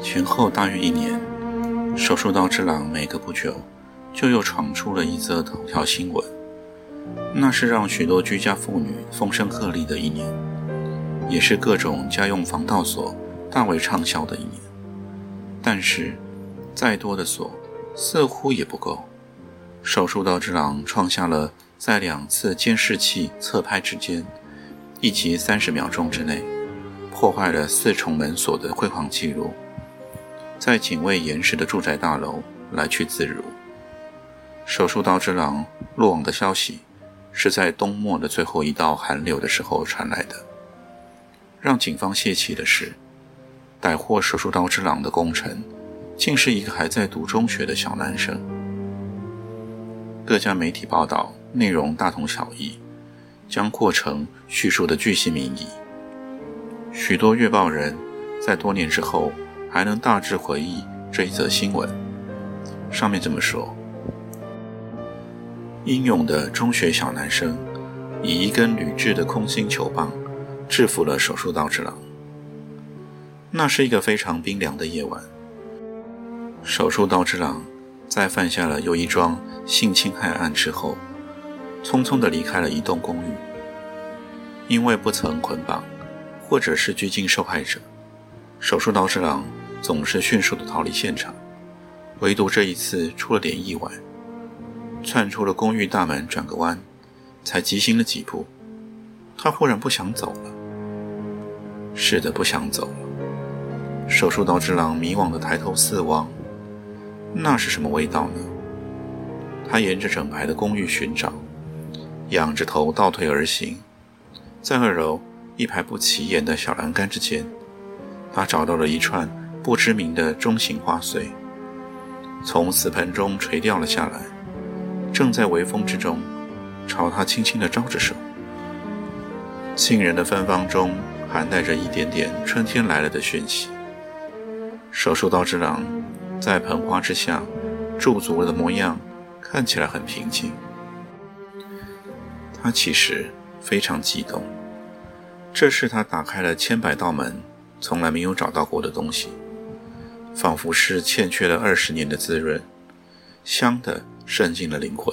前后大约一年，手术刀之狼每隔不久就又闯出了一则头条新闻，那是让许多居家妇女风声鹤唳的一年，也是各种家用防盗锁大为畅销的一年。但是，再多的锁似乎也不够。手术刀之狼创下了在两次监视器侧拍之间，以及三十秒钟之内破坏了四重门锁的辉煌纪录。在警卫严实的住宅大楼来去自如。手术刀之狼落网的消息，是在冬末的最后一道寒流的时候传来的。让警方泄气的是，逮获手术刀之狼的功臣，竟是一个还在读中学的小男生。各家媒体报道内容大同小异，将过程叙述的巨细靡遗。许多阅报人在多年之后。还能大致回忆这一则新闻。上面这么说：英勇的中学小男生以一根铝制的空心球棒制服了手术刀之狼。那是一个非常冰凉的夜晚。手术刀之狼在犯下了又一桩性侵害案之后，匆匆地离开了一栋公寓。因为不曾捆绑，或者是拘禁受害者，手术刀之狼。总是迅速地逃离现场，唯独这一次出了点意外，窜出了公寓大门，转个弯，才急行了几步，他忽然不想走了。是的，不想走了。手术刀之狼迷惘地抬头四望，那是什么味道呢？他沿着整排的公寓寻找，仰着头倒退而行，在二楼一排不起眼的小栏杆之间，他找到了一串。不知名的中型花穗从瓷盆中垂掉了下来，正在微风之中朝他轻轻地招着手。沁人的芬芳中含带着一点点春天来了的讯息。手术刀之狼在盆花之下驻足了的模样看起来很平静，他其实非常激动，这是他打开了千百道门从来没有找到过的东西。仿佛是欠缺了二十年的滋润，香的渗进了灵魂。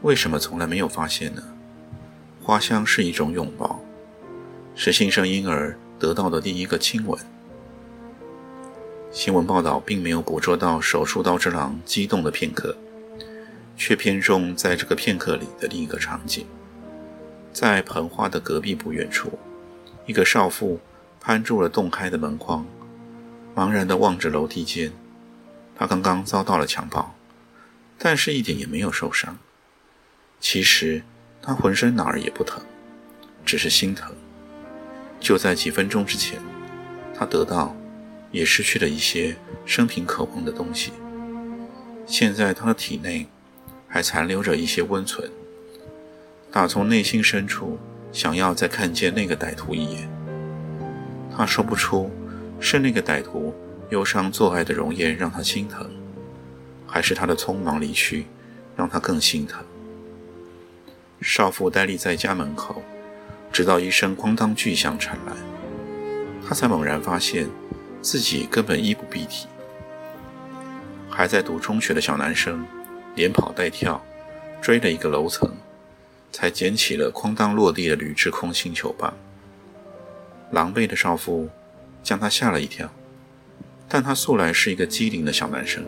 为什么从来没有发现呢？花香是一种拥抱，是新生婴儿得到的第一个亲吻。新闻报道并没有捕捉到手术刀之狼激动的片刻，却偏重在这个片刻里的另一个场景。在盆花的隔壁不远处，一个少妇攀住了洞开的门框。茫然地望着楼梯间，他刚刚遭到了强暴，但是一点也没有受伤。其实他浑身哪儿也不疼，只是心疼。就在几分钟之前，他得到也失去了一些生平渴望的东西。现在他的体内还残留着一些温存，打从内心深处想要再看见那个歹徒一眼。他说不出。是那个歹徒忧伤做爱的容颜让他心疼，还是他的匆忙离去让他更心疼？少妇呆立在家门口，直到一声哐当巨响传来，他才猛然发现自己根本衣不蔽体。还在读中学的小男生连跑带跳追了一个楼层，才捡起了哐当落地的铝制空心球棒。狼狈的少妇。将他吓了一跳，但他素来是一个机灵的小男生，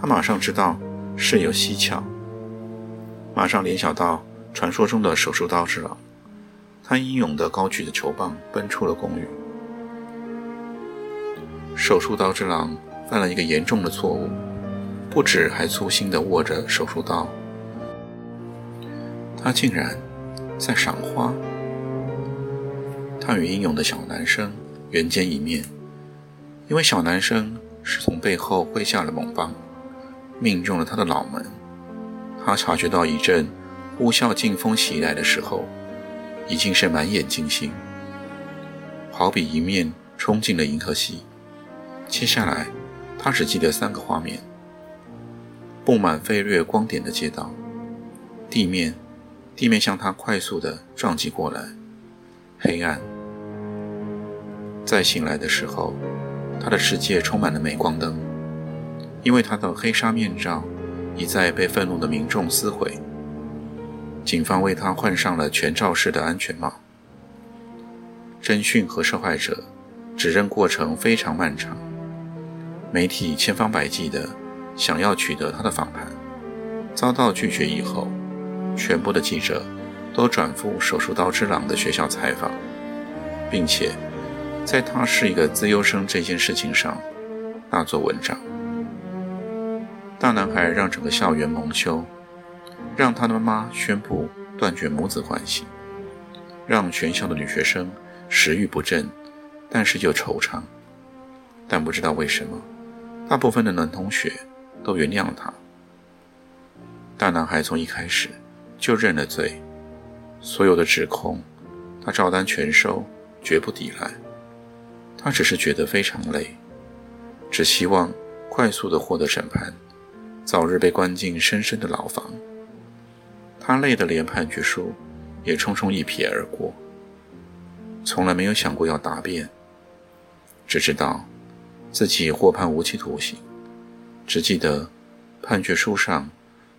他马上知道事有蹊跷，马上联想到传说中的手术刀之狼，他英勇地高举着球棒奔出了公寓。手术刀之狼犯了一个严重的错误，不止还粗心地握着手术刀，他竟然在赏花。他与英勇的小男生人间一面，因为小男生是从背后挥下了猛棒，命中了他的脑门。他察觉到一阵呼啸劲风袭来的时候，已经是满眼惊心，好比一面冲进了银河系。接下来，他只记得三个画面：布满飞掠光点的街道，地面，地面向他快速地撞击过来，黑暗。在醒来的时候，他的世界充满了镁光灯，因为他的黑纱面罩一再被愤怒的民众撕毁。警方为他换上了全罩式的安全帽。侦讯和受害者指认过程非常漫长，媒体千方百计的想要取得他的访谈，遭到拒绝以后，全部的记者都转赴手术刀之狼的学校采访，并且。在他是一个自优生这件事情上，大做文章。大男孩让整个校园蒙羞，让他的妈妈宣布断绝母子关系，让全校的女学生食欲不振，但是又惆怅。但不知道为什么，大部分的男同学都原谅了他。大男孩从一开始就认了罪，所有的指控他照单全收，绝不抵赖。他只是觉得非常累，只希望快速的获得审判，早日被关进深深的牢房。他累得连判决书也匆匆一瞥而过，从来没有想过要答辩，只知道自己获判无期徒刑，只记得判决书上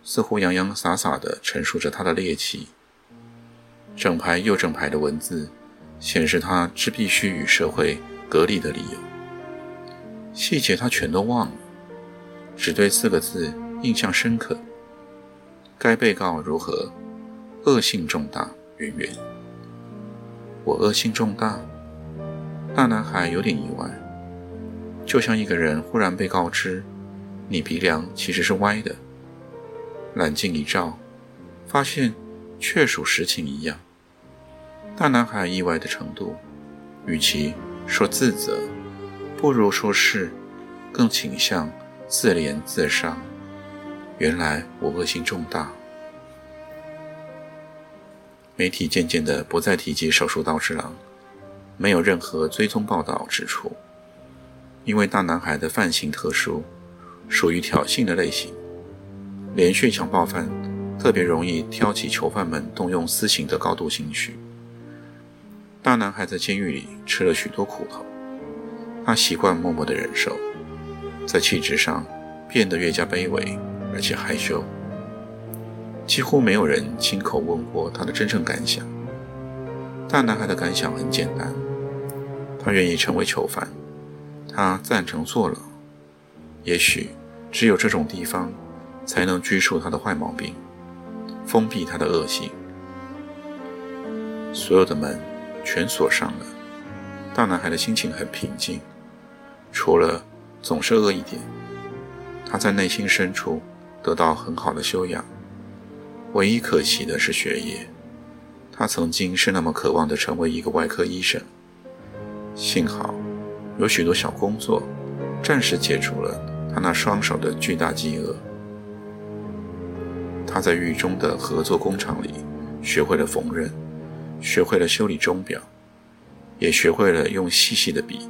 似乎洋洋洒洒地陈述着他的劣迹，整排又整排的文字显示他之必须与社会。隔离的理由，细节他全都忘了，只对四个字印象深刻。该被告如何？恶性重大，圆圆。我恶性重大？大男孩有点意外，就像一个人忽然被告知，你鼻梁其实是歪的。冷镜一照，发现确属实情一样。大男孩意外的程度，与其。说自责，不如说是更倾向自怜自伤。原来我恶性重大。媒体渐渐的不再提及手术刀之狼，没有任何追踪报道指出，因为大男孩的犯行特殊，属于挑衅的类型，连续强暴犯特别容易挑起囚犯们动用私刑的高度兴趣。大男孩在监狱里吃了许多苦头，他习惯默默的忍受，在气质上变得越加卑微，而且害羞。几乎没有人亲口问过他的真正感想。大男孩的感想很简单，他愿意成为囚犯，他赞成坐牢。也许只有这种地方，才能拘束他的坏毛病，封闭他的恶性。所有的门。全锁上了。大男孩的心情很平静，除了总是饿一点。他在内心深处得到很好的修养，唯一可惜的是学业。他曾经是那么渴望的成为一个外科医生，幸好有许多小工作暂时解除了他那双手的巨大饥饿。他在狱中的合作工厂里学会了缝纫。学会了修理钟表，也学会了用细细的笔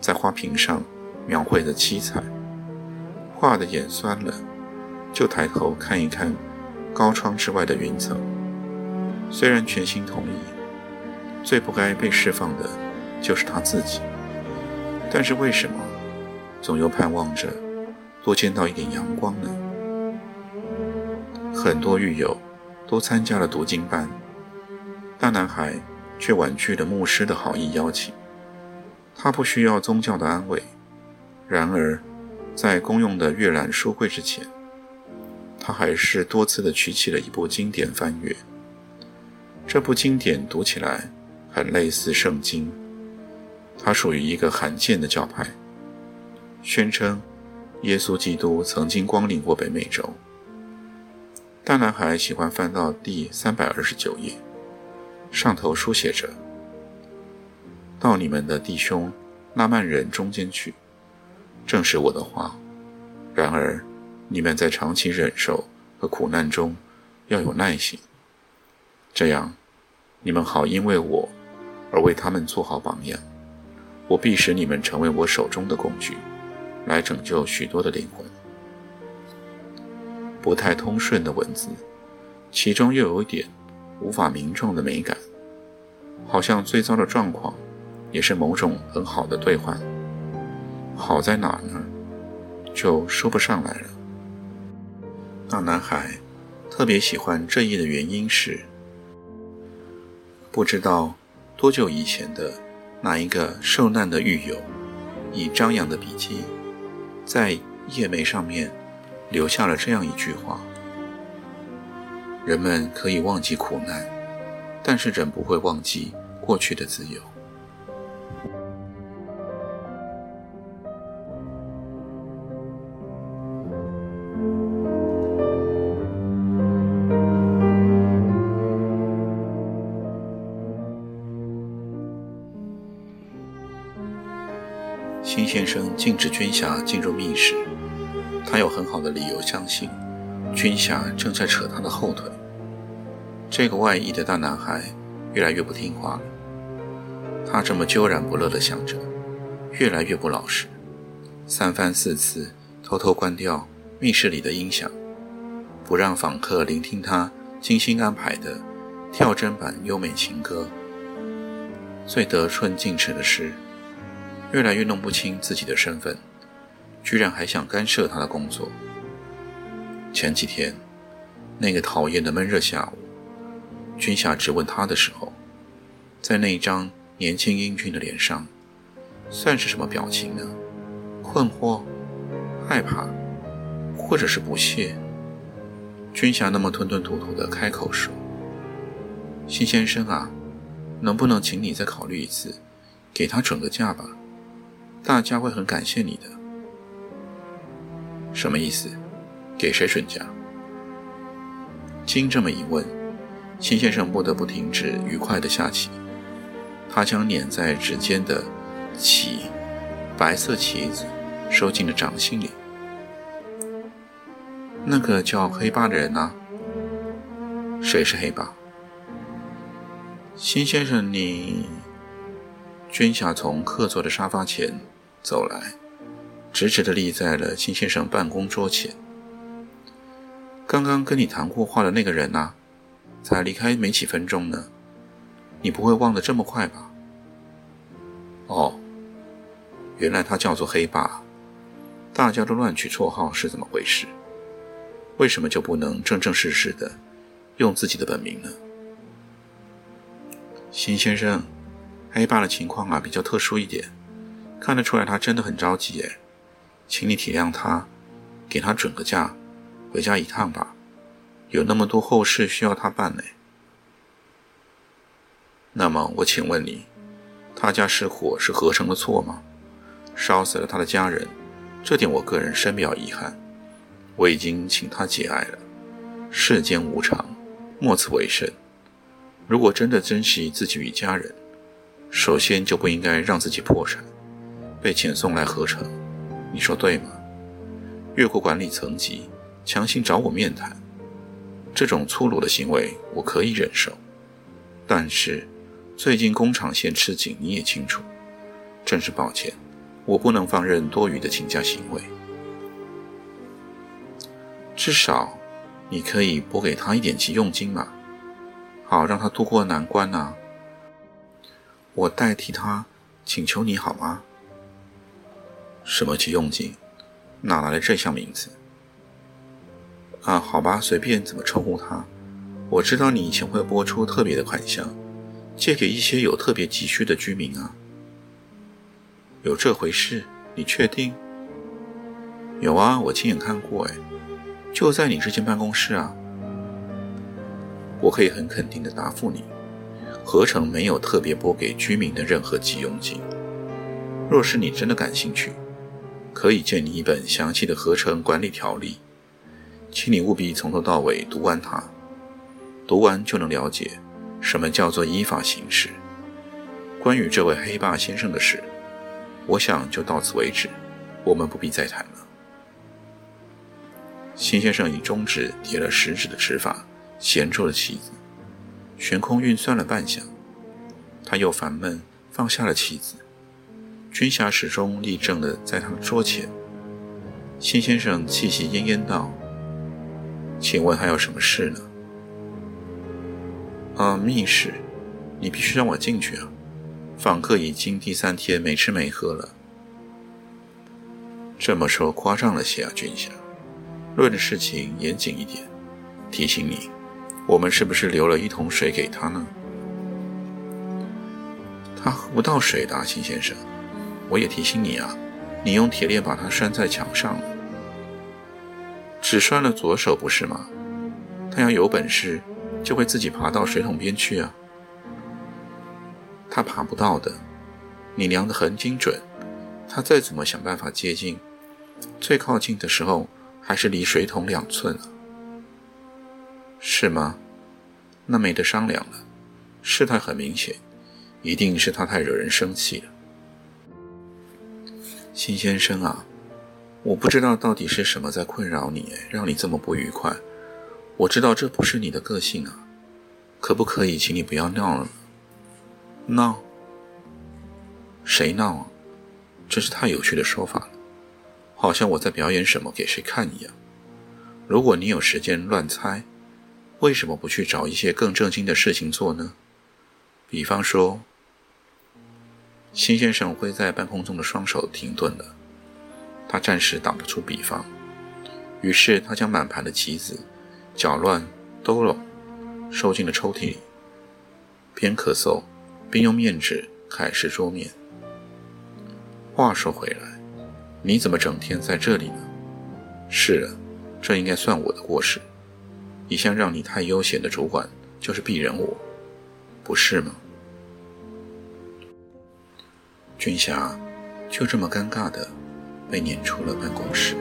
在花瓶上描绘的七彩。画的眼酸了，就抬头看一看高窗之外的云层。虽然全心同意，最不该被释放的就是他自己，但是为什么总又盼望着多见到一点阳光呢？很多狱友都参加了读经班。大男孩却婉拒了牧师的好意邀请。他不需要宗教的安慰，然而，在公用的阅览书柜之前，他还是多次的取起了一部经典翻阅。这部经典读起来很类似圣经。它属于一个罕见的教派，宣称耶稣基督曾经光临过北美洲。大男孩喜欢翻到第三百二十九页，上头书写着：“到你们的弟兄拉曼人中间去，正是我的话。然而，你们在长期忍受和苦难中要有耐心，这样，你们好因为我而为他们做好榜样。我必使你们成为我手中的工具，来拯救许多的灵魂。”不太通顺的文字，其中又有一点无法名状的美感，好像最糟的状况也是某种很好的兑换。好在哪呢？就说不上来了。大男孩特别喜欢这页的原因是，不知道多久以前的哪一个受难的狱友，以张扬的笔迹在页眉上面。留下了这样一句话：人们可以忘记苦难，但是人不会忘记过去的自由。辛先生禁止军霞进入密室。他有很好的理由相信，军霞正在扯他的后腿。这个外衣的大男孩越来越不听话了。他这么纠然不乐地想着，越来越不老实，三番四次偷偷关掉密室里的音响，不让访客聆听他精心安排的跳针版优美情歌。最得寸进尺的是，越来越弄不清自己的身份。居然还想干涉他的工作。前几天，那个讨厌的闷热下午，君霞质问他的时候，在那一张年轻英俊的脸上，算是什么表情呢？困惑、害怕，或者是不屑？君霞那么吞吞吐吐地开口说：“辛先生啊，能不能请你再考虑一次，给他准个假吧？大家会很感谢你的。”什么意思？给谁准假？经这么一问，秦先生不得不停止愉快的下棋。他将捻在指尖的棋，白色棋子收进了掌心里。那个叫黑八的人呢？谁是黑八？辛先生，你……君霞从客座的沙发前走来。直直地立在了金先生办公桌前。刚刚跟你谈过话的那个人呢？才离开没几分钟呢，你不会忘得这么快吧？哦，原来他叫做黑霸，大家都乱取绰号是怎么回事？为什么就不能正正式式的用自己的本名呢？辛先生，黑霸的情况啊比较特殊一点，看得出来他真的很着急。请你体谅他，给他准个假，回家一趟吧。有那么多后事需要他办呢。那么我请问你，他家失火是合成的错吗？烧死了他的家人，这点我个人深表遗憾。我已经请他节哀了。世间无常，莫此为甚。如果真的珍惜自己与家人，首先就不应该让自己破产，被遣送来合成。你说对吗？越过管理层级，强行找我面谈，这种粗鲁的行为我可以忍受。但是，最近工厂线吃紧，你也清楚。真是抱歉，我不能放任多余的请假行为。至少，你可以拨给他一点急用金嘛，好让他度过难关啊。我代替他请求你好吗？什么急用金？哪来的这项名字？啊，好吧，随便怎么称呼他。我知道你以前会拨出特别的款项，借给一些有特别急需的居民啊。有这回事？你确定？有啊，我亲眼看过，哎，就在你这间办公室啊。我可以很肯定的答复你，合成没有特别拨给居民的任何急用金。若是你真的感兴趣。可以借你一本详细的合成管理条例，请你务必从头到尾读完它，读完就能了解什么叫做依法行事。关于这位黑霸先生的事，我想就到此为止，我们不必再谈了。辛先生以中指叠了食指的指法衔住了棋子，悬空运算了半晌，他又烦闷放下了棋子。军霞始终立正的在他的桌前。辛先生气息奄奄道。请问还有什么事呢？啊，密室，你必须让我进去啊！访客已经第三天没吃没喝了。这么说夸张了些啊，君夏。论事情严谨一点，提醒你，我们是不是留了一桶水给他呢？他喝不到水的，秦先生。我也提醒你啊，你用铁链把他拴在墙上。只拴了左手不是吗？他要有本事，就会自己爬到水桶边去啊。他爬不到的，你量得很精准，他再怎么想办法接近，最靠近的时候还是离水桶两寸啊。是吗？那没得商量了。事态很明显，一定是他太惹人生气了。辛先生啊。我不知道到底是什么在困扰你，让你这么不愉快。我知道这不是你的个性啊，可不可以请你不要闹了？闹？谁闹啊？真是太有趣的说法了，好像我在表演什么给谁看一样。如果你有时间乱猜，为什么不去找一些更正经的事情做呢？比方说，辛先生挥在半空中的双手停顿了。他暂时打不出比方，于是他将满盘的棋子搅乱兜拢，收进了抽屉里，边咳嗽边用面纸揩拭桌面。话说回来，你怎么整天在这里呢？是啊，这应该算我的过失。一向让你太悠闲的主管就是鄙人我，不是吗？君霞就这么尴尬的。被撵出了办公室。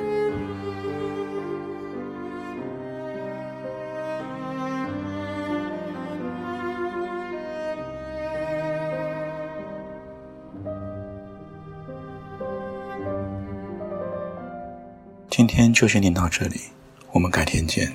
今天就先念到这里，我们改天见。